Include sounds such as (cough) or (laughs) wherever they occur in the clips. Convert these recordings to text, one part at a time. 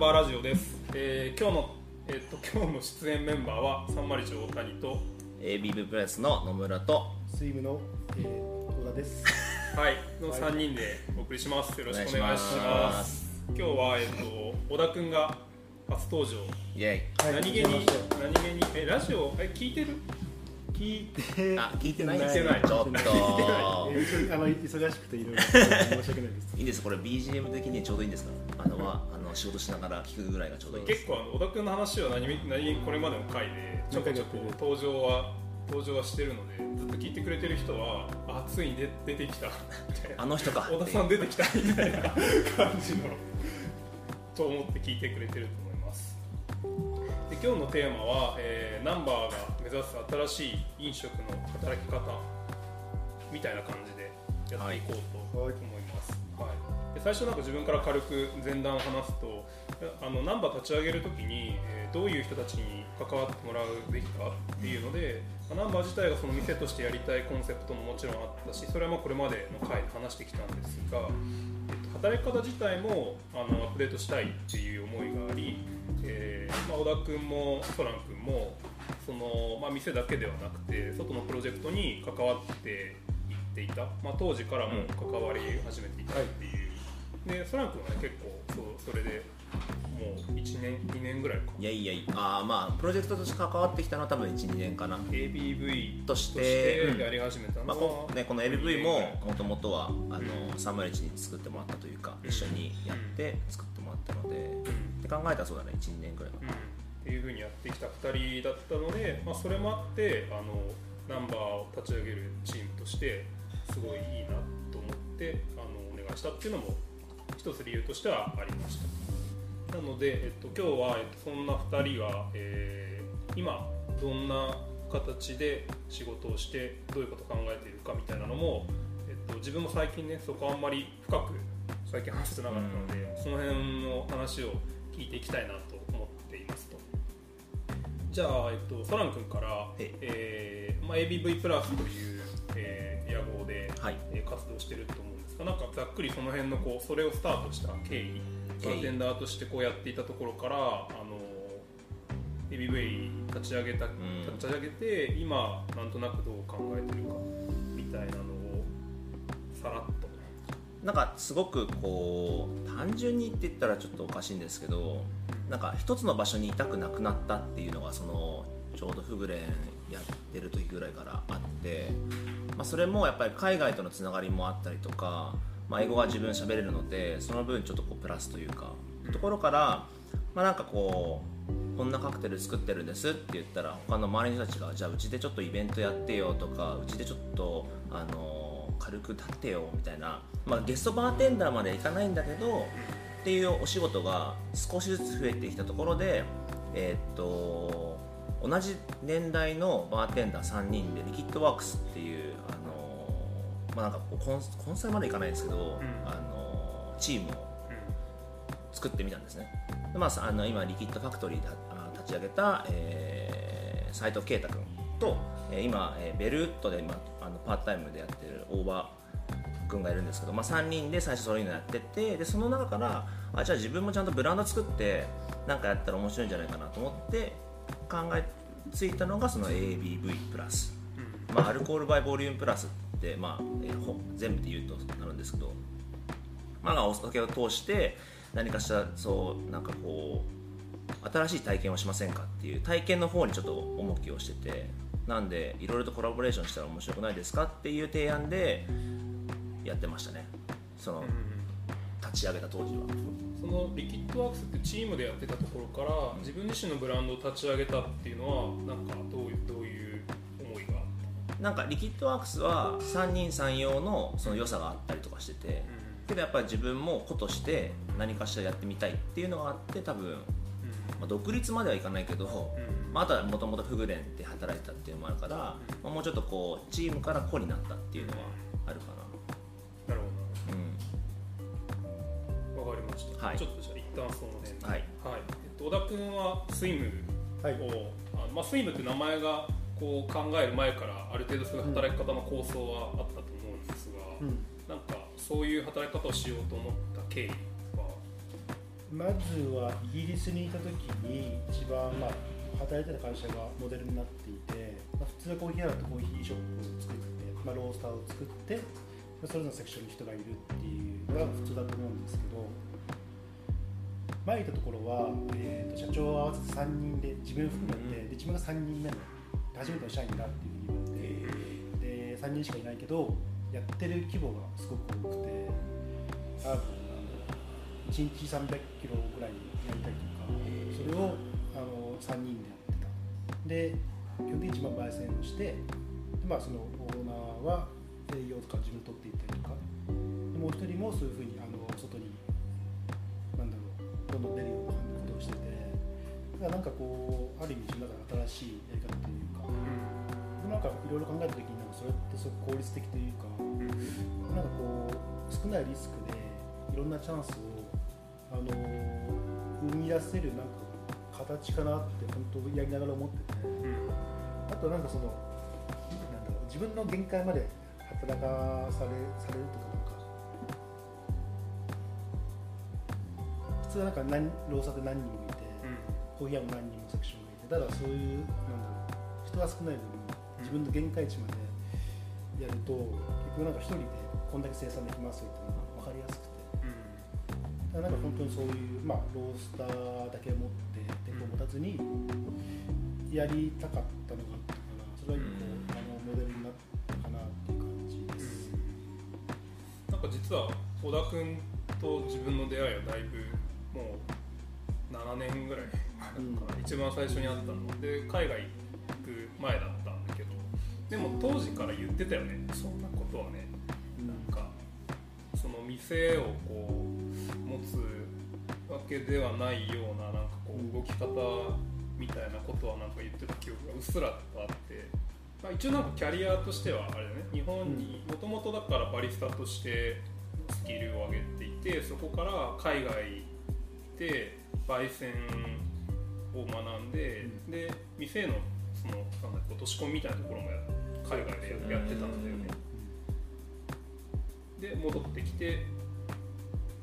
ンバーラジオです、えー今日の、えっと今日の出演メンバーは301大谷と ABB プレスの野村とスイムの、えー、小田です。(laughs) はいの3人でお送りします。よろしくお願いします。今日は、えっと小田君が初登場。イエはい何気に何気にえラジオえ聞いてる？聞いてイあ聞いてない。聞いてない。ちょっと。えーあの忙しくてい。ろいろ申し訳ない。です。いい。ですこれ BGM 的にちょうどい。いんですかあのはあの仕事しながら聞くぐらい。がちょうどい。いです結構あの小田君の話は何み何これまでの回でちょこちょこ登場は登場はしてるのでずっと聞いてくれてる人はあついに出出てきたみたいなあの人か小田さん出てきたみたいな感じのと思って聞いてくれてると思いますで今日のテーマは、えーナンバーが目指す新しい飲食の働き方みたいな感じでやっていこうと思います、はい。で最初なんか自分から軽く前段を話すとあのナンバー立ち上げるときに、えーどういう人たちに関わってもらうべきかっていうので、まあナンバー自体がその店としてやりたいコンセプトももちろんあったしそれはまあこれまでの回で話してきたんですが、えっと働き方自体もあのアップデートしたいっていう思いがあり、えーまあ、小田君もソラン君もその、まあ、店だけではなくて外のプロジェクトに関わっていっていた、まあ、当時からも関わり始めていたっていう、でソラン君はね結構そうそれでもう1年2年ぐらいか。いやいやいや。あーまあプロジェクトとして関わってきたのは多分12年かな。ABV としとしてうん。やり始めたのまあは、こね、この ABV ももともとはあのサムエルチに作ってもらったというか一緒にやって作ってもらったのでって考えたらそうだね。12年ぐらいはうんっていうふうにやってきた2人だったので、まあ、それもあってあのナンバーを立ち上げるチームとしてすごいいいなと思ってあのお願いしたっていうのも一つ理由としてはありました。なので、えっと、今日は、えっと、そんな2人が、えー今どんな形で仕事をしてどういうことを考えているかみたいなのも、えっと、自分も最近ねそこあんまり深く最近話してなかったので、その辺の話を聞いていきたいなと思っていますとじゃあ、えっと、ソラン君から、ええ。ーまあ、ABV プラスという、えー、野号で、はい。えー活動してると思うんですがなんかざっくりその辺のこうそれをスタートした経緯バーテンダーとしてこうやっていたところからあの ABV 立ち上げた、ん。立ち上げて今なんとなくどう考えてるかみたいなのをさらっと。なんかすごくこう単純にって言ったらちょっとおかしいんですけどなんか一つの場所にいたくなくなったっていうのがそのちょうどフグレンやってる時ぐらいからあって、まあ、それもやっぱり海外とのつながりもあったりとか、まあ、英語が自分喋れるのでその分ちょっとこうプラスというかところから、まあ、なんかこうこんなカクテル作ってるんですって言ったら他の周りの人たちがじゃあうちでちょっとイベントやってよとかうちでちょっとあの軽く立ってよみたいな、まあ、ゲストバーテンダーまではいかないんだけどっていうお仕事が少しずつ増えてきたところで、えーっと同じ年代のバーテンダー3人でリキッドワークスっていうあの、まあ、なんかこうコンコンサルまでいかないんですけど、ん。あのチームを作ってみたんですね。で、まあ、あの今リキッドファクトリーであ立ち上げた、えー、斉藤啓太君と、えー今、えーベルウッドで今あのパートタイムでやってる大場君がいるんですけど、まあ、3人で最初そういうのやっててでその中からあじゃあ自分もちゃんとブランド作ってなんかやったら面白いんじゃないかなと思って考えついたのがその ABV プラス、まあ、アルコールバイボリュームプラスって、まあえーほ全部で言うとなるんですけどまあ、お酒を通して何かしらそうなんかこう新しい体験をしませんかっていう体験の方にちょっと重きをしててなんでいろいろとコラボレーションしたら面白くないですかっていう提案でやってましたね。その立ち上げた当時は。そのリキッドワークスってチームでやってたところから自分自身のブランドを立ち上げたっていうのはなんかどういうどういう思いが？なんかリキッドワークスは三人三様のその良さがあったりとかしててけどやっぱり自分も子として何かしらやってみたいっていうのがあって多分、まあ、独立まではいかないけど、うんまあ、あとはもともとフグレンって働いてたっていうのもあるから、まあ、もうちょっとこうチームから子になったっていうのはあるかなした、はい。ちょっとじゃあ一旦その辺で。はい。えっと、小田君はスイムを、はい。あまあ、スイムって名前がこう考える前からある程度そういう働き方の構想はあったと思うんですが、うん。なんかそういう働き方をしようと思った経緯はまずはイギリスにいた時に一番、まあ、働いてた会社がモデルになっていて、まあ、普通はコーヒー屋だとコーヒーショップを作って、まあ、ロースターを作って、まあ、それぞれのセクションに人がいるっていうのが普通だと思うんですけど前いたところは、えー、と社長は合わせて3人で自分含めて、で自分が3人目の初めての社員だっていうふうに言われて、で3人しかいないけどやってる規模がすごく多くてあの1日300キロぐらいやりたりとかそれをあの3人でやってた。で基本的に一番焙煎をしてで、まあ、そのオーナーは営業とか自分取っていったりとか。でもう一人もそういうふうにあどんどん出るようなことをしててだからなんかこうある意味自分の中で新しいやり方というかなんかいろいろ考えた時になんかそれってすごく効率的というかなんかこう少ないリスクでいろんなチャンスをあの生み出せるなんか形かなって本当やりながら思ってて。あとなんかそのなんだろう自分の限界まで働かされされるとかなんか通はなんか何ローサーで何人もいて、コーヒー屋も何人もセクションがいてただそういうなんだろう人が少ない分自分の限界値までやると結局なんか一人でこんだけ生産できますよっていうのが分かりやすくて。だからなんか本当にそういう、まあ、ロースターだけ持って店舗持たずにやりたかったのがあったからそれは一個、あのモデルになったかなっていう感じです、なんか実は小田君と自分の出会いはだいぶもう7年ぐらいかな、一番最初に会ったの。で海外行く前だったんだけど。でも当時から言ってたよね。そんなことはね。なんかその店をこう持つわけではないようななんかこう動き方みたいなことはなんか言ってた記憶がうっすらとあって、まあ、一応なんかキャリアとしてはあれだね。日本にもともとだからバリスタとしてスキルを上げていてそこから海外で焙煎を学んで、で店のそのなんだ落とし込みみたいなところもや海外でややってたんだよね。で戻ってきて、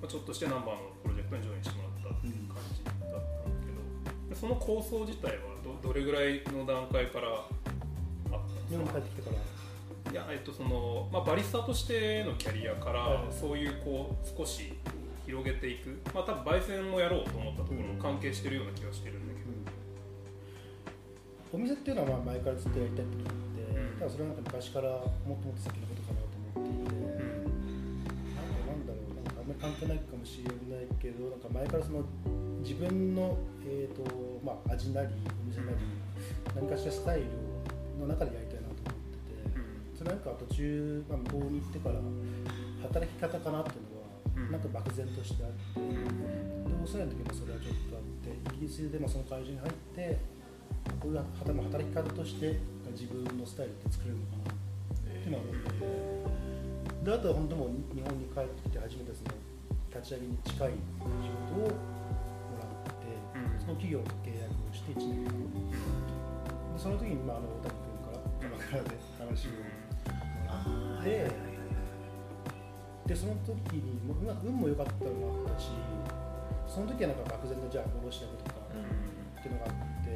まあ、ちょっとしてナンバーのプロジェクトにジョインしてもらったっていう感じだったんだけど、でその構想自体はどどれぐらいの段階からあった日本にの帰ってきてから。いや、えっとそのまあ、バリスタとしてのキャリアから、はい。そういうこう少し広げていく、まあ、多分焙煎もやろうと思ったところも関係してるような気がしてるんだけど、お店っていうのはまあ前からずっとやりたいって言ってて、うん。ただそれはなんか昔からもっともっと先のことかなと思っていて、なんかなんだろうなんかあんまり関係ないかもしれないけどなんか前からその自分の、えーとまあ、味なりお店なり何かしらスタイルの中でやりたいなと思ってて、それなんか途中、まあ、向こうに行ってから働き方かなってなんか漠然としてあって、でオーストラリアの時もそれはちょっとあってイギリスでもその会社に入ってこういう働働き方として自分のスタイルって作れるのかな。っていうのは思ってであとは本当もう日本に帰ってきて初めてその立ち上げに近い仕事をもらって、うん。その企業と契約をして1年間。でその時に、まあ、あの小谷君から鎌倉で話をでその時にもまあ運も良かったのもあったしその時はなんか漠然とじゃあ卸し役とかっていうのがあって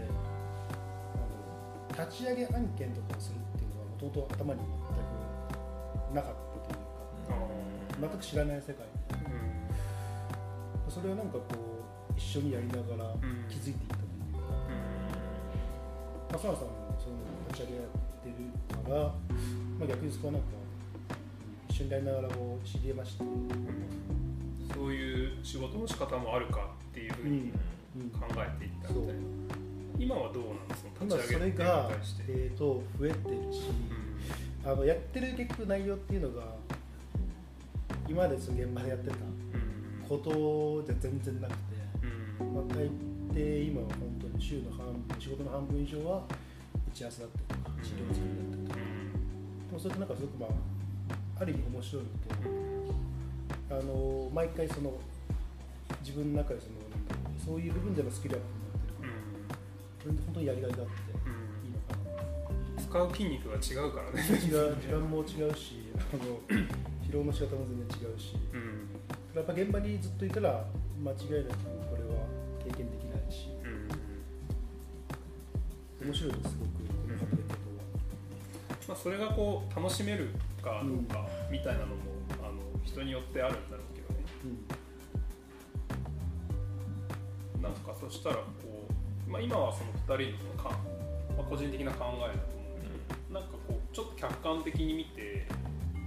あの立ち上げ案件とかをするっていうのはもともと頭に全くなかったというか全く知らない世界それをなんかこう一緒にやりながらん。気づいていったというか、まあ、澤さんもそういうのを立ち上げやってるから、まあ、逆にそこはなんか一緒にやりながらこう知り得ました。ね、そういう仕事の仕方もあるかっていうふうにうん。考えていったみたいな、今はどうなのそ今その立ち上げって。いうれがえー、と増えてるし、あのやってる結局内容っていうのが今までその現場でやってたうん。ことじゃ全然なくて、うん。まあ、大抵今は本当に週の半分仕事の半分以上は打ち合わせだったりとか資料作りだったりとか、でもそれってなんかすごくまあある意味面白いのと、あの毎回その自分の中でそのそういう部分でのスキルアップになってるから、それで本当にやりがいがあっていいのかな。使う筋肉が違うからね。違う時間も違うし (laughs) あの疲労の仕方も全然違うし。うん。やっぱ現場にずっといたら間違いなくこれは経験できないし。うん。面白いですすごく。この働き方まあ、それがこう楽しめるかどうかみたいなのも、あの人によってあるんだろうけどね。は、なんかそしたらこう、まあ、今はその2人のか、まあ、個人的な考えだと思うけど、なんかこうちょっと客観的に見て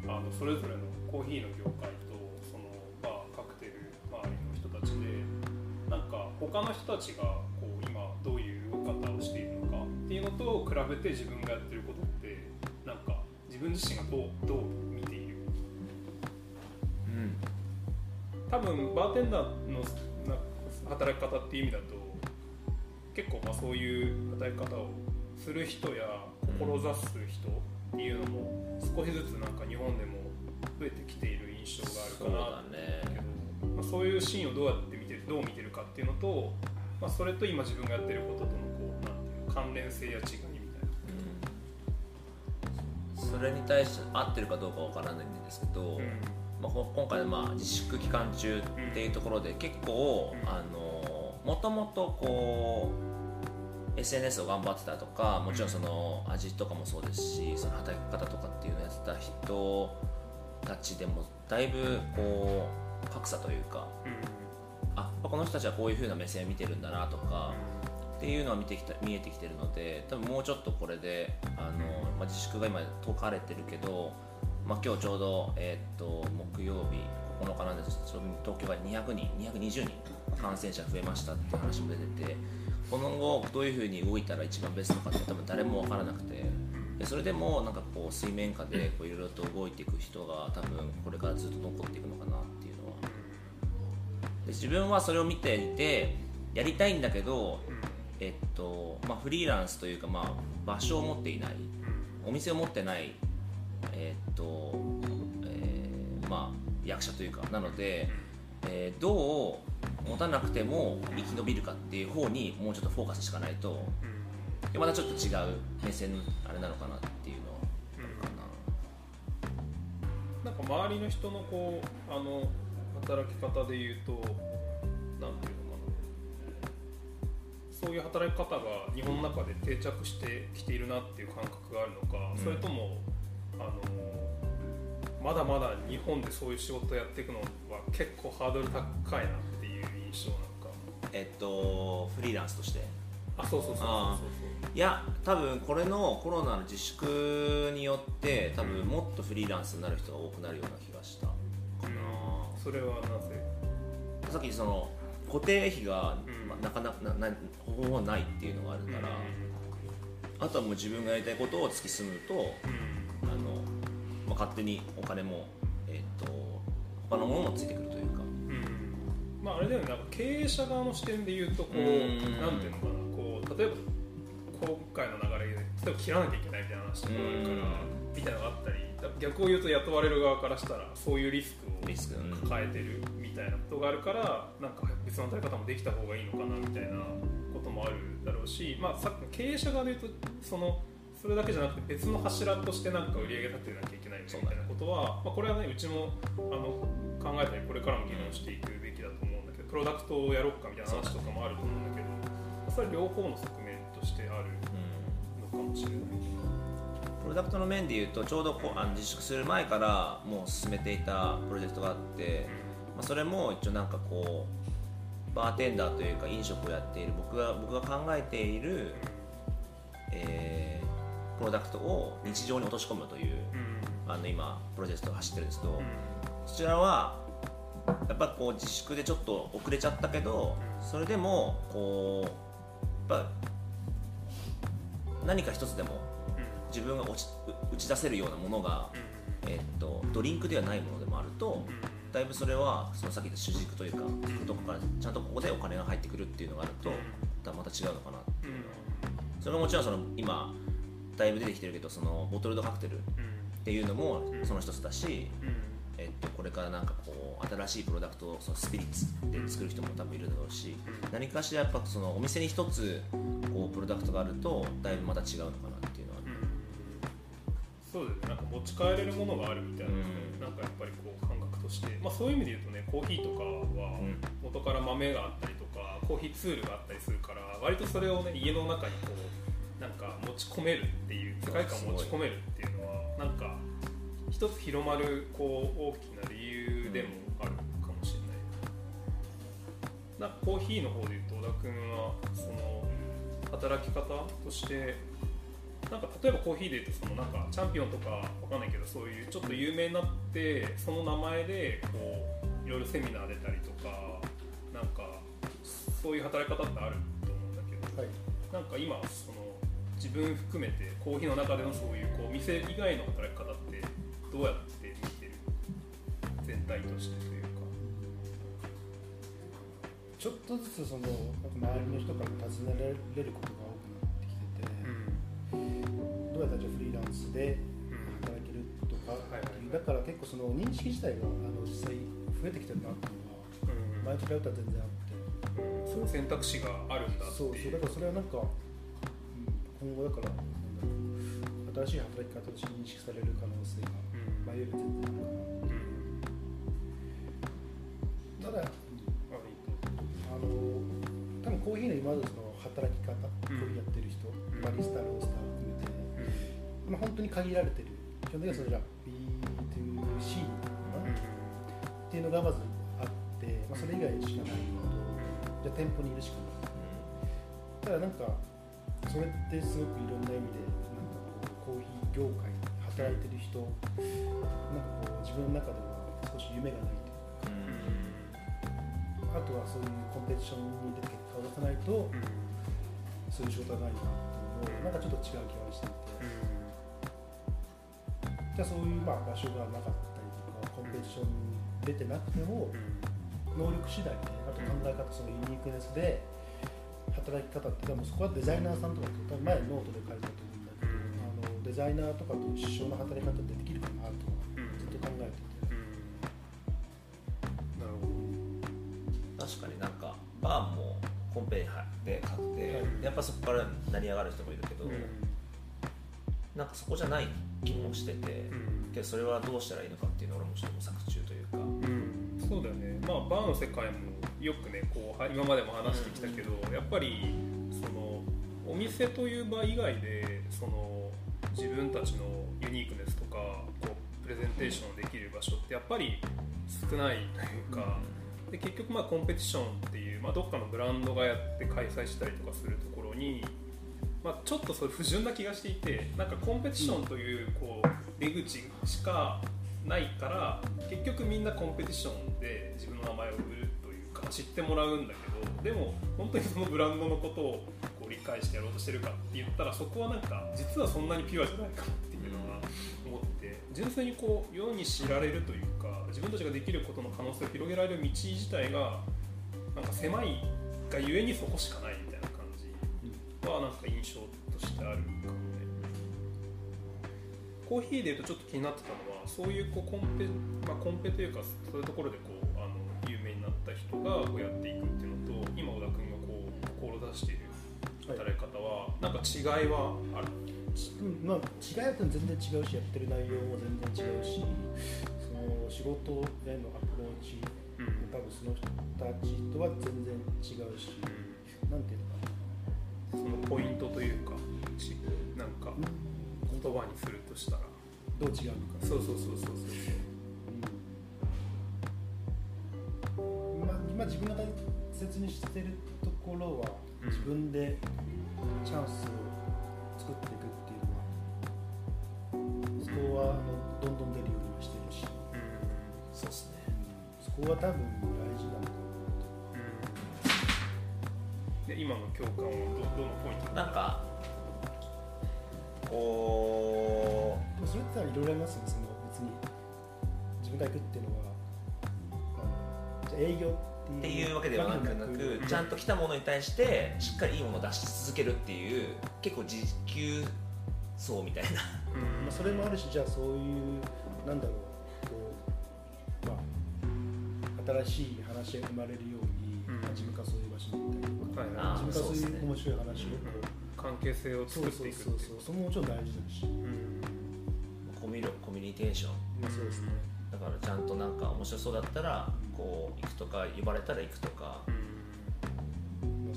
あのそれぞれのコーヒーの業界とそのバーカクテル周りの人たちでなんか他の人たちがこう今どういう動き方をしているのかっていうのと比べて自分がやってることって自分自身がどうどう見ている？うん。多分バーテンダーのな働き方っていう意味だと結構まあそういう働き方をする人や志す人っていうのも少しずつなんか日本でも増えてきている印象があるそうかなだね。けど、まあ、そういうシーンをどうやって見てるどう見てるかっていうのと、まあ、それと今自分がやってることとのこうなんていうの関連性や違いそれに対して合ってるかどうかわからないんですけど、うん。まあ、こ今回のまあ自粛期間中っていうところで結構、うん。あのもともとこう SNS を頑張ってたとかもちろんその味とかもそうですしその働き方とかっていうのをやってた人たちでもだいぶこう格差というかあこの人たちはこういう風な目線見てるんだなとか、っていうのは見てきた見えてきてるので多分もうちょっとこれであの、まあ、自粛が今解かれてるけど、まあ、今日ちょうど、えーっと木曜日9日なんです。けど東京が200人220人感染者増えましたって話も出ててこの後どういうふうに動いたら一番ベストかって多分誰も分からなくてでそれでもなんかこう水面下でこういろいろと動いていく人が多分これからずっと残っていくのかなっていうのは。で自分はそれを見ていてやりたいんだけどえっとまあ、フリーランスというか、まあ、場所を持っていないお店を持ってない、えっとえーまあ、役者というかなので、えーどう持たなくても生き延びるかっていう方にもうちょっとフォーカスしかないとでまたちょっと違う目線のあれなのかなっていうのはあるかな。なんか周りの人のこうあの働き方でいうとなんていうそういう働き方が日本の中で定着してきているなっていう感覚があるのか、うん。それともあのまだまだ日本でそういう仕事をやっていくのは結構ハードル高いなっていう印象なのか。えっとフリーランスとして。あそうそうそうそうあいや多分これのコロナの自粛によって多分もっとフリーランスになる人が多くなるような気がしたかそうな、それはなぜ？さっきその固定費が、うん。まあなかなかななほぼないっていうのがあるから、あとはもう自分がやりたいことを突き進むとうん。うんあの、まあ、勝手にお金も、えっと他のものもついてくるというか。うん。まああれだよね。なんか経営者側の視点で言うとこううん。なんていうのかな。こう例えば今回の流れで例えば切らなきゃいけないみたいな話とかあるからうん。みたいなのがあったり逆を言うと雇われる側からしたらそういうリスクをリスク、うん。抱えてるみたいなことがあるからなんか別の働き方もできた方がいいのかなみたいなこともあるだろうし、まあ、さっきの経営者側で言うとそのそれだけじゃなくて別の柱としてなんか売り上げ立てなきゃいけないみたいなことは、まあ、これはねうちもあの考えたりこれからも議論していくべきだと思うんだけどプロダクトをやろうかみたいな話とかもあると思うんだけどそれは両方の側面としてあるうんのかもしれない。プロダクトの面でいうとちょうどこうあの自粛する前からもう進めていたプロジェクトがあって、まあ、それも一応なんかこうバーテンダーというか飲食をやっている僕が僕が考えている、えープロダクトを日常に落とし込むといううん。あの今プロジェクトが走ってるんですけど、うん。そちらはやっぱこう自粛でちょっと遅れちゃったけどそれでもこうやっぱ何か一つでも自分が落ち打ち出せるようなものが、えーっとドリンクではないものでもあるとだいぶそれはそのさっき言った主軸というかどこからちゃんとここでお金が入ってくるっていうのがあるとうん。また違うのかなっていうのは。それがもちろんその今だいぶ出てきてるけどそのボトルドカクテルっていうのもその一つだし、えっと、これからなんかこう新しいプロダクトをそのスピリッツで作る人も多分いるだろうし、何かしらやっぱそのお店に一つこうプロダクトがあるとだいぶまた違うのかなっていうのは、そうだよね。なんか持ち帰れるものがあるみたいなので、うん。なんかやっぱりこう感覚としして、まあ、そういう意味で言うとねコーヒーとかはうん。元から豆があったりとかコーヒーツールがあったりするから割とそれをね家の中にこうなんか持ち込めるっていう世界観を持ち込めるっていうのはなんか一つ広まるこう大きな理由でもあるかもしれない、なコーヒーの方で言うと小田君はその働き方としてなんか例えばコーヒーで言うとそのなんかチャンピオンとかわかんないけどそういうちょっと有名になってその名前でこういろいろセミナー出たりとかなんかそういう働き方ってあると思うんだけどはいなんか今その自分含めてコーヒーの中でのそういうこう店以外の働き方ってどうやって見てる全体としてというか。ちょっとずつその周りの人から尋ねられることが、どうやったらじゃあフリーランスでうん働けるとか、はいはいだから結構その認識自体があの実際増えてきてるなっていうのは前と比べたら全然あってうんそういう選択肢があるんだってそう。いそううだからそれはなんか、うん今後だからなんだろう新しい働き方として認識される可能性がうん。前より全然あるかうん。なただあの多分コーヒーの今までその働き方、コーヒーやってる人、ん。バリスタロースターを含めて、まあ、本当に限られてる。基本的にはそれじゃ B2C なのかな、っていうのがまずあって、まあ、それ以外しかないのとじゃあ店舗にいるしかない。ただなんかそれってすごくいろんな意味でなんかこうコーヒー業界で働いてる人なんかこう自分の中では少し夢がないというか。あとはそういうコンペティションに出て結果を出さないとそういう仕事がないなっていうのをなんかちょっと違う気がしていて。じゃあそういうまあ場所がなかったりとかコンペティションに出てなくても能力次第であと考え方その uniqueness で働き方って多分そこはデザイナーさんとかと多分前ノートで書いたと思うんだけどあのデザイナーとかと一緒の働き方でこから成り上がる人もいるけど、なんかそこじゃない気もしてて、けどそれはどうしたらいいのかっていうのを俺もちょっと模索中というか、うん。そうだよね。まあバーの世界もよくねこうは今までも話してきたけど、やっぱりそのお店という場以外でその自分たちのユニークネスとかこうプレゼンテーションできる場所ってやっぱり少ないというか、で結局まあコンペティションっていう、まあ、どっかのブランドがやって開催したりとかするとこに、まあ、ちょっとそれ不純な気がしていてなんかコンペティションというこう出口しかないから結局みんなコンペティションで自分の名前を売るというか知ってもらうんだけどでも本当にそのブランドのことをこう理解してやろうとしてるかって言ったらそこはなんか実はそんなにピュアじゃないかっていうのは思って純粋にこう世に知られるというか自分たちができることの可能性を広げられる道自体がなんか狭いがゆえにそこしかないみたいな。はなんか印象としてあるかもね。コーヒーでいうとちょっと気になってたのはそういうこうコンペ、まあ、コンペというかそういうところでこうあの有名になった人がこうやっていくっていうのと今小田君がこう志している働き方はなんか違いはある、うんまあ、違いは全然違うしやってる内容も全然違うしその仕事へのアプローチうん。多分その人たちとは全然違うしなんていうのかそのポイントというかちなんかな、言葉にするとしたら。どう違うのか。そうそうそうそうそう。うん。今今自分が大切にしてるところは、うん。自分でチャンスを作っていくっていうのはそこはあのどんどん出るようにはしてるし、うん。そうですね。うんそこは多分で今の共感はどどのポイントなんか？こでもそれっていろいろありますよねその別に。自分が行くっていうのはあのじゃあ営業うっていうわけではなくなくちゃんと来たものに対してしっかりいいものを出し続けるっていう結構時給層みたいな。うん。まあ、それもあるしじゃあそういうなんだろうこう、まあ、新しい話が生まれるように、うん。まあ自分からそういうはいあー自分からそうそうですねいう面白い話を。関係性をそうそう作っていくそうそうそれももちろん大事だし、うん。コミュ力コミュニケーション。まあそうですね、だからちゃんとなんか面面白そうだったらこう行くとか呼ばれたら行くとか、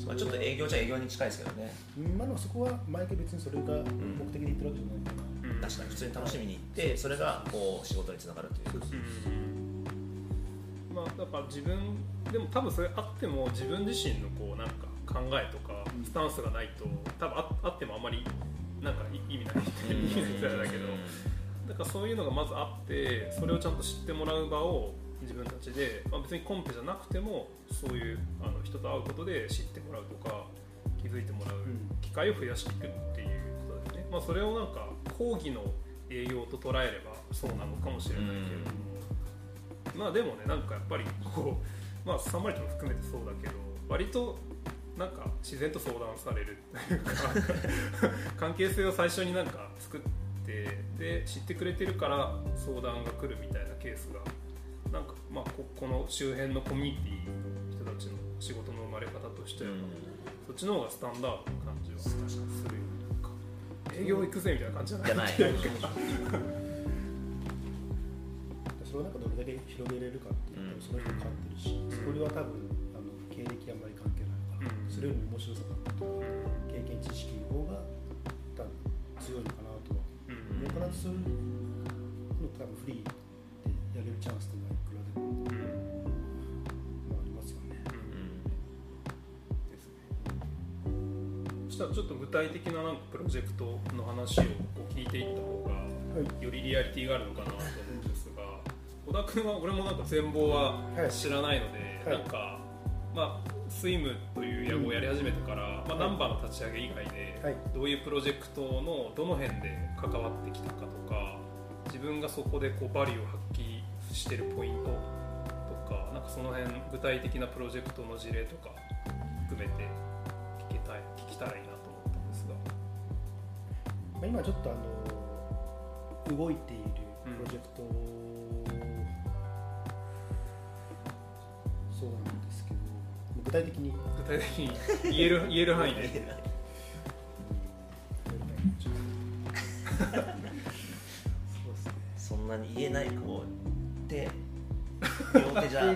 まあ、ちょっと営業じゃ営業に近いですけどね。まあでもそこは毎回別にそれが目的で行ってるわけじゃないか。ら、うん。確かに普通に楽しみに行ってそれがこう仕事につながるという。まあだから自分でも多分それあっても自分自身のこうなんか考えとかスタンスがないと多分ああってもあんまりなんか意味ない意味ないだけど。だからそういうのがまずあってそれをちゃんと知ってもらう場を自分たちで、まあ、別にコンペじゃなくてもそういうあの人と会うことで知ってもらうとか気づいてもらう機会を増やしていくっていうことですね、まあ、それをなんか講義の営業と捉えればそうなのかもしれないけれども、まあでもねなんかやっぱりこうまあサンマリトも含めてそうだけど割となんか自然と相談されるというか関係性を最初になんか作ってで知ってくれてるから相談が来るみたいなケースがなんかまあここの周辺のコミュニティの人たちの仕事の生まれ方としては、そっちの方がスタンダードな感じはするよなんか営業行くぜみたいな感じじゃないじゃないそれをなんかどれだけ広げれるかっていうと、その人に変わってるし、それは多分あの経歴あんまり関係それよりも面白さだった。と経験知識の方が多分強いのかなとは。うん。思うからそういうの多分フリーでやれるチャンスっていうのはいくらでも、うんまあ、ありますよね。ですね。そしたらちょっと具体的ななんかプロジェクトの話をこう聞いていった方がはいよりリアリティがあるのかなと思うんですが小田君は俺もなんか全貌は知らないので、はい。なんかまあスイムという野号をやり始めてから、まあ、ナンバーの立ち上げ以外で、はいどういうプロジェクトのどの辺で関わってきたかとか自分がそこでこうバリューを発揮してるポイントとかなんかその辺具体的なプロジェクトの事例とか含めて聞けたい聞きたらいいなと思ったんですが。まあ、今ちょっとあの動いているプロジェクト、そうなんですけど具体的に具体的に言える言える範囲で。そうですね。そんなに言えないこう手両手じゃ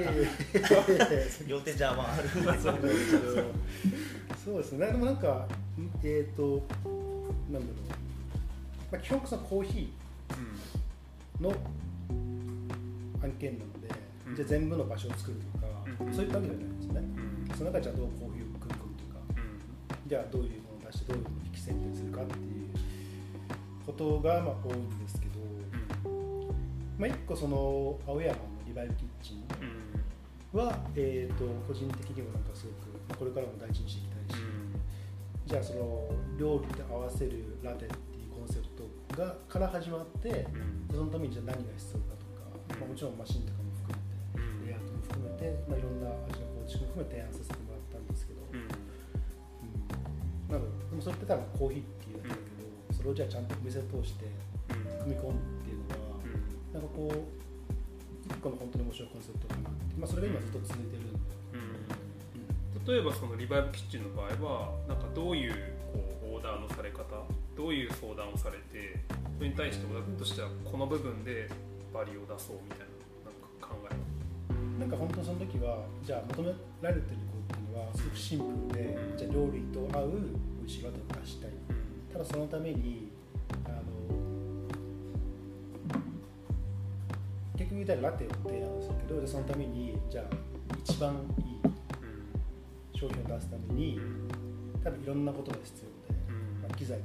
両手じゃまあある。そうなんですけどそうですね。でもなんかえっ、となんだろう、まあ、基本そのコーヒーの案件なので、うん。じゃあ全部の場所を作るとか、うん。そういったわけじゃないその中でじゃあどうコーヒーを組み込むとかじゃあどういうものを出してどういうものを引き選定するかっていうことがまあ多いんですけど、まあ、一個その青山のリバイブキッチンは、えー、と個人的にもなんかすごくまあこれからも大事にしていきたいし、じゃあその料理と合わせるラテっていうコンセプトがから始まって、そのためにじゃあ何が必要かとか、まあ、もちろんマシンとかも含めてレイアウトも含めて、まあ、いろんな味の構築も含めて提案させてもらったんですけど、うん。なのででもそれって多分コーヒーっていうだけだけど、それをじゃあちゃんとお店通して組み込むっていうのは、なんかこう一個の本当に面白いコンセプトかなって、まあ、それが今ずっと続いてるんで、例えばそのリバイブキッチンの場合はなんかどういうこうオーダーのされ方どういう相談をされてそれに対して小田君としてはこの部分でバリを出そうみたいななんか本当その時はじゃあ求められてることっていうのはすごくシンプルで、うんじゃあ料理と合う美味しいしたい。ただそのためにあの結局言ったらラテを提案するけどでそのためにじゃあ一番いい商品を出すために多分いろんなことが必要で、まあ、機材も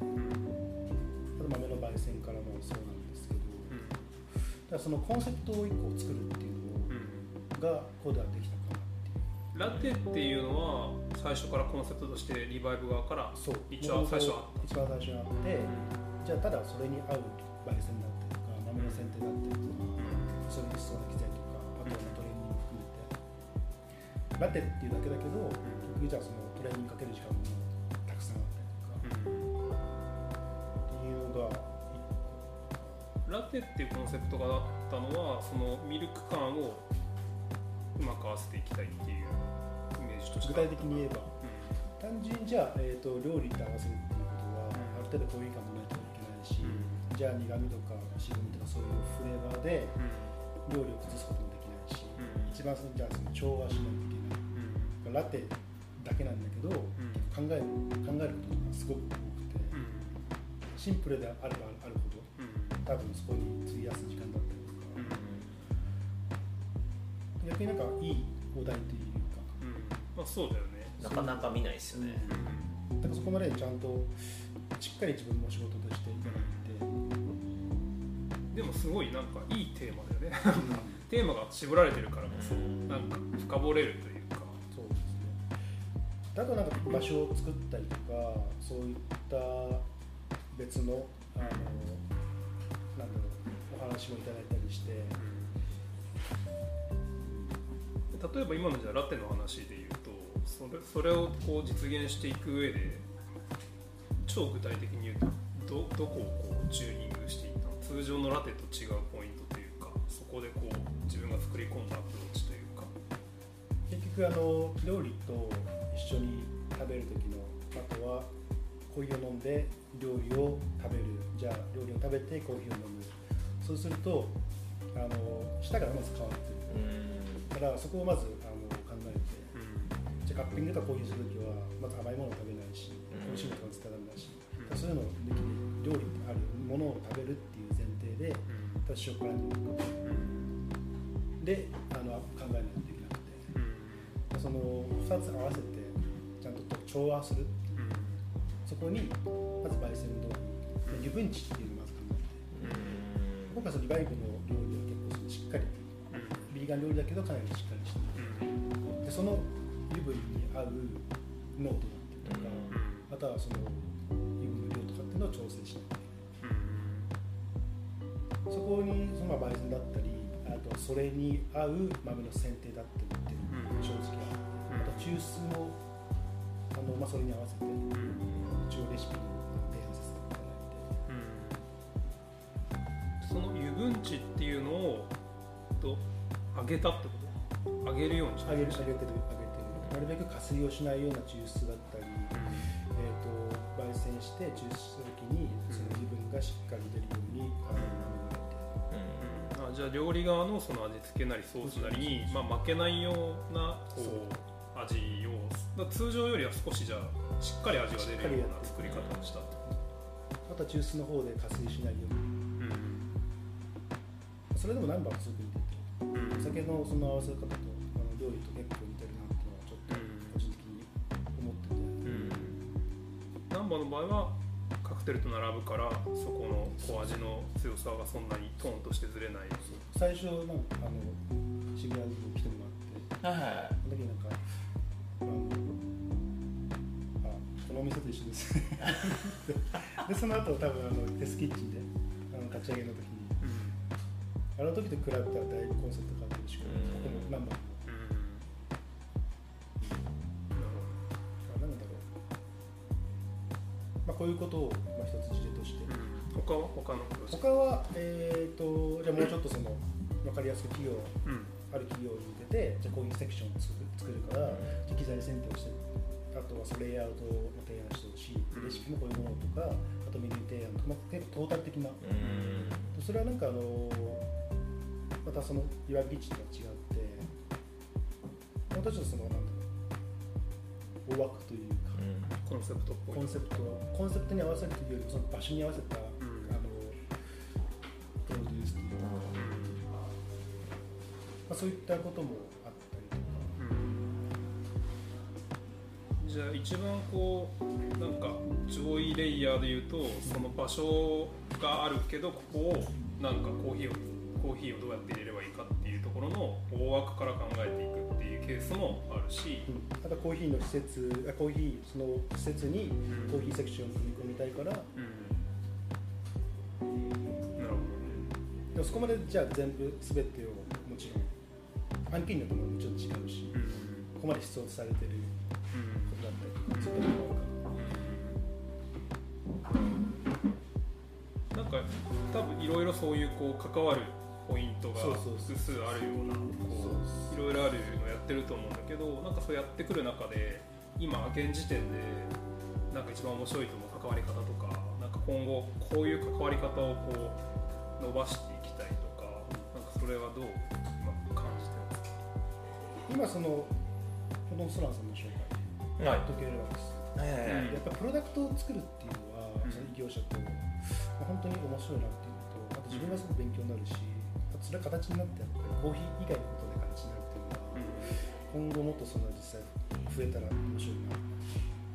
含めて。あと豆の焙煎からもそうなんですけど。だからそのコンセプトを1個作るっていうのがこうではできたかなっていう。ラテっていうのは最初からコンセプトとしてリバイブ側からそう。一番最初あっ一番最初にあって、じゃあただそれに合う焙煎だったりとか豆の剪定だったりとか、それに必要な機材とかあとはトレーニングも含めて、ラテっていうだけだけど、結局じゃあそのトレーニングかける時間もたくさんあったりとか、っていうのがラテっていうコンセプトがあったのはそのミルク感をうまく合わせていきたいっていうイメージとして具体的に言えば。単純にじゃあ、えー、と料理と合わせるっていうことは、ある程度コーヒー感もないといけないし、じゃあ苦味とか渋みとかそういうフレーバーで、料理を崩すこともできないし、一番そのじゃあその調和しないといけない、ラテだけなんだけど、考える考えることがすごく多くて、シンプルであればあるほど、多分そこに費やす時間だったりとか、逆になんかいいお題というか、まあ、そうだよね。なかなか見ないですよね、だからそこまでちゃんとしっかり自分の仕事としていただいて、でもすごいなんかいいテーマだよね。テーマが絞られてるからこそなんか深掘れるというか。そうですね。だとなんか場所を作ったりとかそういった別のあのなんだろうお話もいただいたりして、例えば今のじゃラテの話で言うとそれそれをこう実現していく上で超具体的に言うとどどこをこうチューニングしていったの？通常のラテと違うポイントというかそこでこう自分が作り込んだアプローチというか。結局あの料理と一緒に食べる時のあとはコーヒーを飲んで料理を食べる。じゃあ料理を食べてコーヒーを飲む。そうするとあの舌がまず変わってるからそこをまずあの考えてじゃあカッピングとかコーヒーする時はまず甘いものを食べないし美味しいものとか伝わらないしそういうのを抜きで料理にあるものを食べるっていう前提で私塩辛にとかであの考えないといけなくて。その2つ合わせてちゃんと調和する。そこにまず焙煎と油分値っていうのをまず考えて。今回そのリバイブのーガン料理だけどかなりしっかりしてるでその油分に合う濃度だったりとかあとはその油分の量とかっていうのを調整しないそこにその焙煎だったりあとはそれに合う豆の選定だったりっていうのが正直あるあと抽出もあの、まあ、それに合わせて一応レシピに提案させていただいてその油分値っていうのをと上げたってこと？上げるように上げる上げてる上げてるなるべく加水をしないような抽出だったり、えー、と焙煎して抽出した時にその油分がしっかり出るようにあのあじゃあ料理側のその味付けなりソースなりに、まあ、負けないようなこう味を通常よりは少しじゃあしっかり味が出るような作り方をしたと、あとは抽出の方で加水しないように。それでもナンバーがすごく似ててお酒のその合わせ方とあの料理と結構似てるなっていうのはちょっと個人的に思ってて、ナンバーの場合はカクテルと並ぶからそこのこう味の強さがそんなにトーンとしてずれない最初なんかあの渋谷に来てもらってはいはいその時なんかあのあこのお店と一緒です。ね (laughs) でその後多分あのテスキッチンであの立ち上げの時にあの時と比べたらだいぶコンセプト変わってるしここもナンバーもなん。だろう、まあ、こういうことを、まあ、一つ事例として、他は他の他は、えー、とじゃあもうちょっとその分かりやすく企業トうん。ある企業に向けてじゃあこういうセクションを作る作るからじゃあ機材選定をしてあとはそのレイアウトを提案してほしいレシピもこういうものとかあとメニュー提案とか、まあ、結構トータル的なそれはなんかあのまたそのいわゆるキッチンとは違って私たちのそのなんだろう大枠というかコンセプトっぽい。コンセプトコンセプトに合わせるというよりもその場所に合わせた、ん。あのプロデュースというか、まあ、そういったこともじゃあ一番こうなんか上位レイヤーで言うとその場所があるけどここをなんかコーヒーをコーヒーをどうやって入れればいいかっていうところの大枠から考えていくっていうケースもあるし、あとコーヒーの施設あコーヒーその施設にコーヒーセクションを組み込みたいから、でうん、なるほもそこまでじゃあ全部全てをもちろん。案件によってももちろん違うし、どね、ここまで必要とされてるだったりそういったものがなんか多分いろいろそういうこう関わるポイントが複数あるようなこういろいろあるのやってると思うんだけどなんかそうやってくる中で今現時点でなんか一番面白いと思う関わり方とかなんか今後こういう関わり方をこう伸ばしていきたいとかなんかそれはどう感じてますか？今そのこのソランさんの紹介はい。時計レバーですえやっぱプロダクトを作るっていうのは、うん。その異業者と、まあ、本当に面白いなっていうのとあと自分がすごく勉強になるし、それは形になってやっぱりコーヒー以外のことで形になるっていうのは、今後もっとその実際増えたら面白いな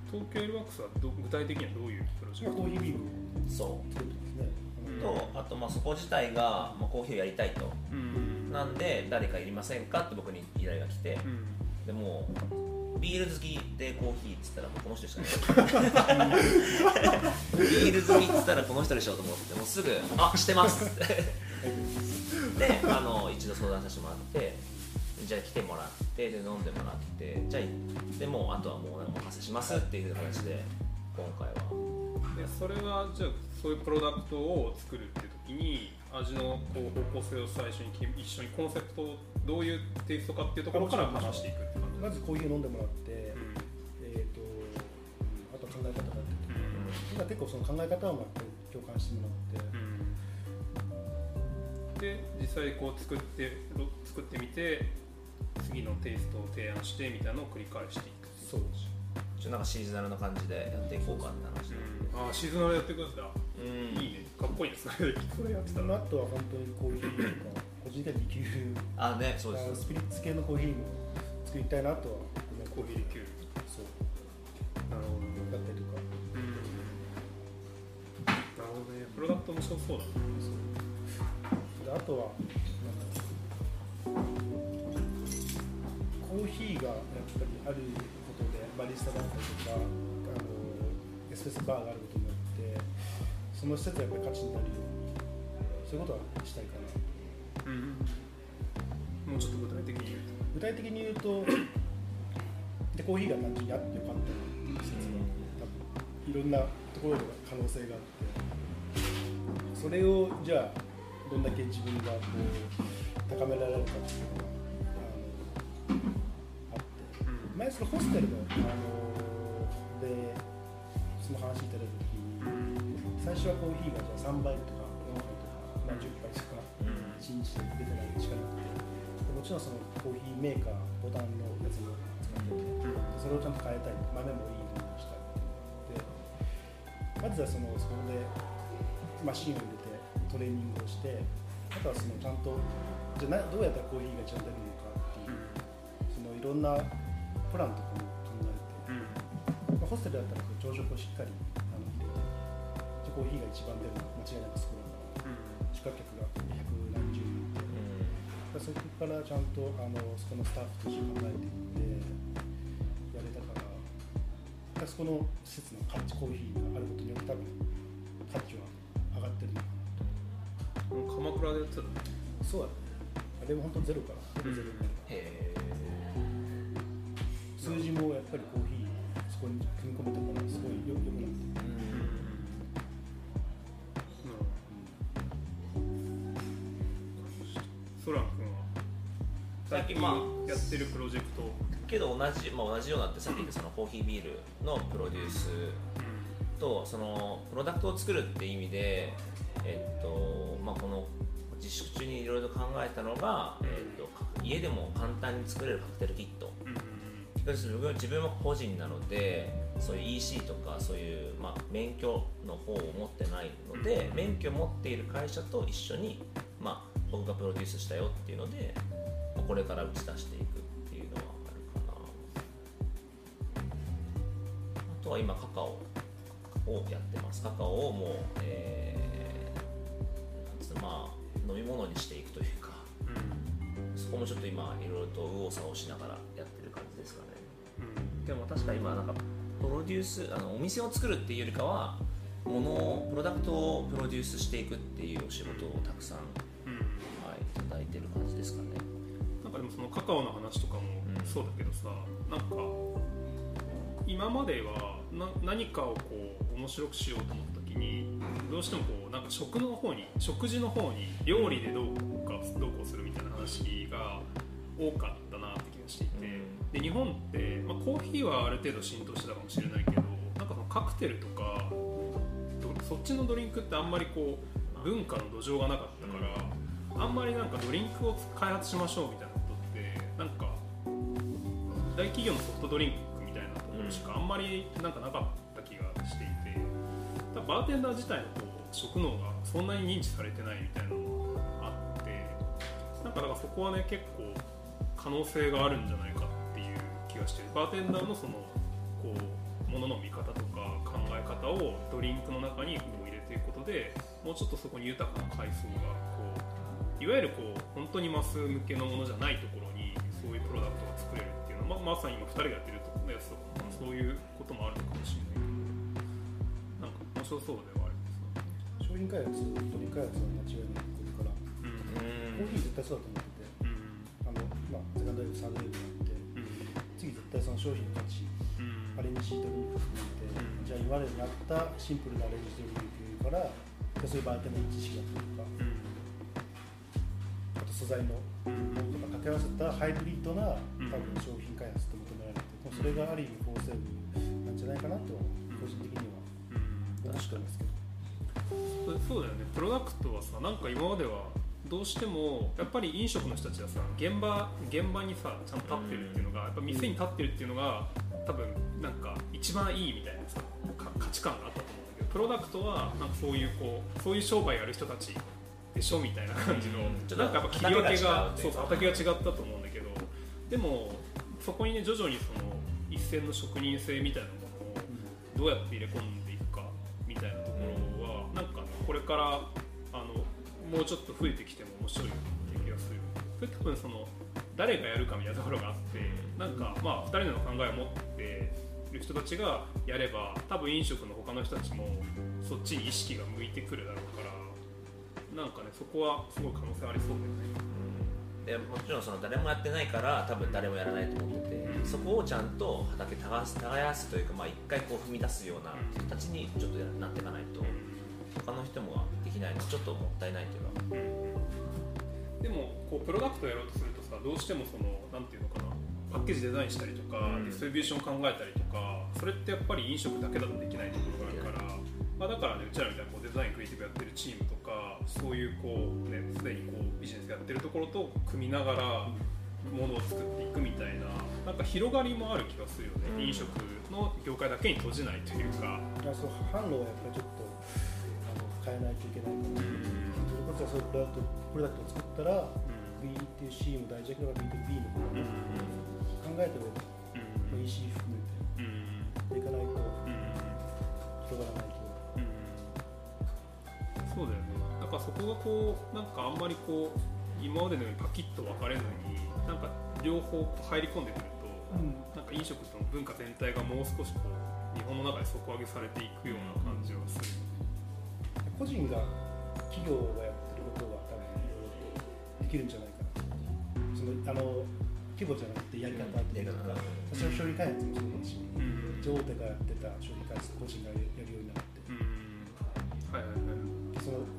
東京エルワックスはど具体的にはどういうプロジェクト？今コーヒービール。をそ作ってますね、うん。うとあとまあそこ自体が、まあ、コーヒーをやりたいと。うん。なんで誰かいりませんかって僕に依頼が来て。うん。でもうビール好きでコーヒーっつったらもうこの人しかいない。ビール好きっつったらこの人でしょうと思ってもうすぐ「あしてます」っ (laughs) てであの一度相談させてもらってじゃあ来てもらってで飲んでもらってじゃあでもうあとはもうお任せしますっていう形で今回は。でそれはじゃあそういうプロダクトを作るっていう時に味のこう方向性を最初に一緒にコンセプトをどういうテイストかっていうところから話していくって感じまずコーヒーを飲んでもらって、うえーとうんあと考え方があってん。今結構その考え方をまあ共感してもらって、うん。で実際こう作ってろ作ってみて次のテイストを提案してみたいなのを繰り返していくそう。ですちょっとなんかシーズナルな感じでやっていこうかって話で。ああシーズナルやってくんだ、うん。いいね。かっこいいですね。それやってたらその後は本当にコーヒーとか個人的にリキュールあねそうですスピリッツ系のコーヒーも作りたいなとは思ってコーヒーリキュールそうなるほどだったりとかなるほどねプロダクト面白そう。だなであとはなんコーヒーがやっぱりあることでバリスタだったりとかあのエスプレッソバーがあることによってその施設がやっぱり価値になるよう。にそういうことはしたいかな。うん。もうちょっと具体的に言う。と具体的に言うとでコーヒーが単純にあってよかった施設が多分いろんなところで可能性があってそれをじゃあどんだけ自分がこう高められるかっていうのがあのあって前そのホステルの、あのでその話いただいた時に最初はコーヒーがじゃあ3杯とか4杯とか、まあ、10杯とか1日で出てないしかなくてもちろんそのコーヒーメーカーボタンのやつも使っててでそれをちゃんと変えたい豆もいいものにしたいっていうのがあってまずはそのそこでマシンを入れてトレーニングをしてあとはそのちゃんとじゃどうやったらコーヒーが一番出るのかっていうそのいろんなプランとかも考えて、まあ、ホステルだったら朝食をしっかりあの入れてコーヒーが一番出るのは間違いなくそこだから宿泊客がからそこからちゃんとあのそこのスタッフと一緒に考えていってやれたからだからそこの施設の価値コーヒーがあることによって多分価値は上がってるのかな鎌倉でやってたの？そうだね。あれも本当ゼロから。ほぼゼロになるへけど同じ、まあ、同じようなってさっき言ったそのコーヒービールのプロデュースとそのプロダクトを作るっていう意味で、えっとまあ、この自粛中にいろいろと考えたのが、えっと、家でも簡単に作れるカクテルキット。うんうん自分は個人なのでそういう EC とかそういう、まあ、免許の方を持ってないので、うん。免許を持っている会社と一緒に、まあ、僕がプロデュースしたよっていうので、まあこれから打ち出していくとは今カカオをやってます。カカオをもう、えーなんつうのまあ飲み物にしていくというかそこもちょっと今いろいろと右往左往しながらやってる感じですかね。でも確か今なんかプロデュースあのお店を作るっていうよりかはものをプロダクトをプロデュースしていくっていうお仕事をたくさん、うん。うんはい、いただいてる感じですかね。なんかでもそのカカオの話とかもうんそうだけどさ、なんか今まではな何かをこう面白くしようと思った時にどうしてもこうなんか食の方に食事の方に料理でどうかどうこうするみたいな話が多かったなって気がしていて、で日本って、まあ、コーヒーはある程度浸透してたかもしれないけどなんかそのカクテルとかどそっちのドリンクってあんまりこう文化の土壌がなかったから、あんまりなんかドリンクを開発しましょうみたいなことってなんか大企業のソフトドリンクみたいなところしかあんまりなんかなかった気がしていてバーテンダー自体のこう職能がそんなに認知されてないみたいなのもあってなんかだからそこはね結構可能性があるんじゃないかっていう気がしてバーテンダーのそのこうものの見方とか考え方をドリンクの中にこう入れていくことでもうちょっとそこに豊かな階層がこういわゆるこう本当にマス向けのものじゃないところにそういうプロダクトが作れるっていうのは、ま、まさに今2人がやってるとやつとか、そういうこともあるのかもしれないけどなんか面白そうではあります商品開発ドリンク開発は間違いなくこれから。うん。コーヒー絶対そうだと思ってて。うんあの、まあ、セカンドウェーブサードウェーブがあってうん。次絶対その商品の価値うん。アレンジドリンク含めて、うんじゃあ今までにあったシンプルなアレンジドリンクからそういうバーテンの知識だったりとか。うん。あと素材のうんものとか掛け合わせたハイブリッドなうん。多分商品開発と求められてて、それがある意味フォーセーブなんじゃないかなと個人的にはうん思ってますけど。そうだよね。プロダクトはさなんか今まではどうしてもやっぱり飲食の人たちはさ現場現場にさちゃんと立ってるっていうのが、やっぱ店に立ってるっていうのが多分なんか一番いいみたいなさか価値観があったと思うんだけどプロダクトはなんかそういうこうそういう商売やる人たちでしょみたいな感じの、うん。なんかやっぱ切り分けがそう畑が違ったと思うんだけどでもそこにね徐々にその線の職人性みたいなものをどうやって入れ込んでいくかみたいなところは、なんかこれからあのもうちょっと増えてきても面白いっていう気がするそれ多分その誰がやるかみたいなところがあってなんかまあ2人の考えを持ってる人たちがやれば多分飲食の他の人たちもそっちに意識が向いてくるだろうからなんかねそこはすごい可能性ありそうだよね。でもちろんその誰もやってないから多分誰もやらないと思ってて、うん。そこをちゃんと畑耕す耕すというかまあ一回こう踏み出すようなうん形にちょっとなっていかないと他の人もできないのはちょっともったいないというか。でもこうプロダクトやろうとするとさどうしてもそのなんていうのかなパッケージデザインしたりとか、うん。ディストリビューション考えたりとかそれってやっぱり飲食だけだとできないところがあるから、まあ、だからねうちらみたいなこうデザインクリエイティブやってるチームとかそういうこうねすでにこうビジネスやってるところと組みながらものを作っていくみたいななんか広がりもある気がするよね、うん。飲食の業界だけに閉じないというか。まあ、そう販路はやっぱりちょっとあの変えないといけないかな、それこそそういうプロダクトプロダクトを作ったら B2C も大事だけど B2B の方うん。も考えておいて、まあ EC 含めて。うん。いかないとうん。広がらないからそこがこうなんかあんまりこう今までのようにパキッと分かれずになんか両方こう入り込んでくると、なん。か飲食との文化全体がもう少しこう日本の中で底上げされていくような感じはする、個人が企業がやってることは多分いろいろとできるんじゃないかなそのあの規模じゃなくてやり方っていうか、それは商品開発もそうだし、うん大手がやってた商品開発個人がやるようになって、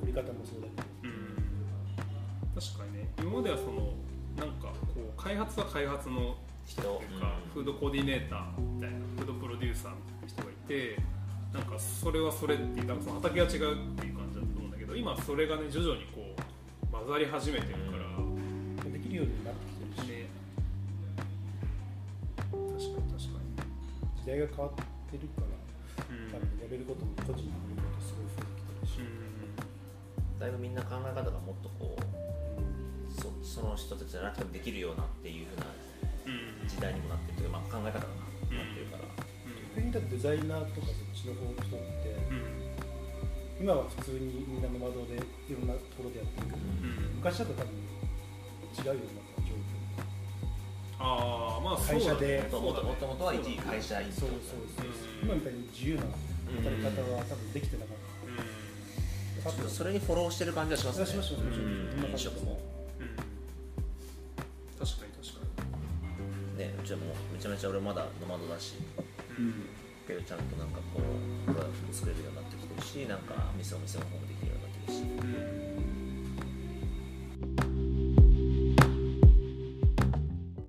売り方もそうだけど。うん。確かにね。今まではそのなんかこう開発は開発の人。というか、フードコーディネーターみたいなフードプロデューサーみたいな人がいてなんかそれはそれっていうなんかその畑が違うっていう感じだと思うんだけど今それがね徐々にこう混ざり始めてるから、できるようになってきてるし、ね。確かに確か時代が変わってるからに、多分やれることも個人のだいぶみんな考え方がもっとこうそその人たちじゃなくてもできるようなっていうふうなうん時代にもなってるというか、まあ、考え方がなってるから、逆に言ったらデザイナーとかそっちの方の人って、うん今は普通にみんなの窓でいろんなところでやってるけど、うん。昔だと多分違うような状況。ああまあ会社でもともともとは一会社員そうそうそう、う。ん。今みたいに自由な働き方は多分できてなかった、うんちょっとそれにフォローしてる感じはしますね。しますしますうん。飲食も。うん確かに確かねうちはもうめちゃめちゃ俺まだノマドだし。に、けどちゃんとなんかこうプロダクトも作れるようになってきてるしなんか店お店の方もできるようになってるし。うん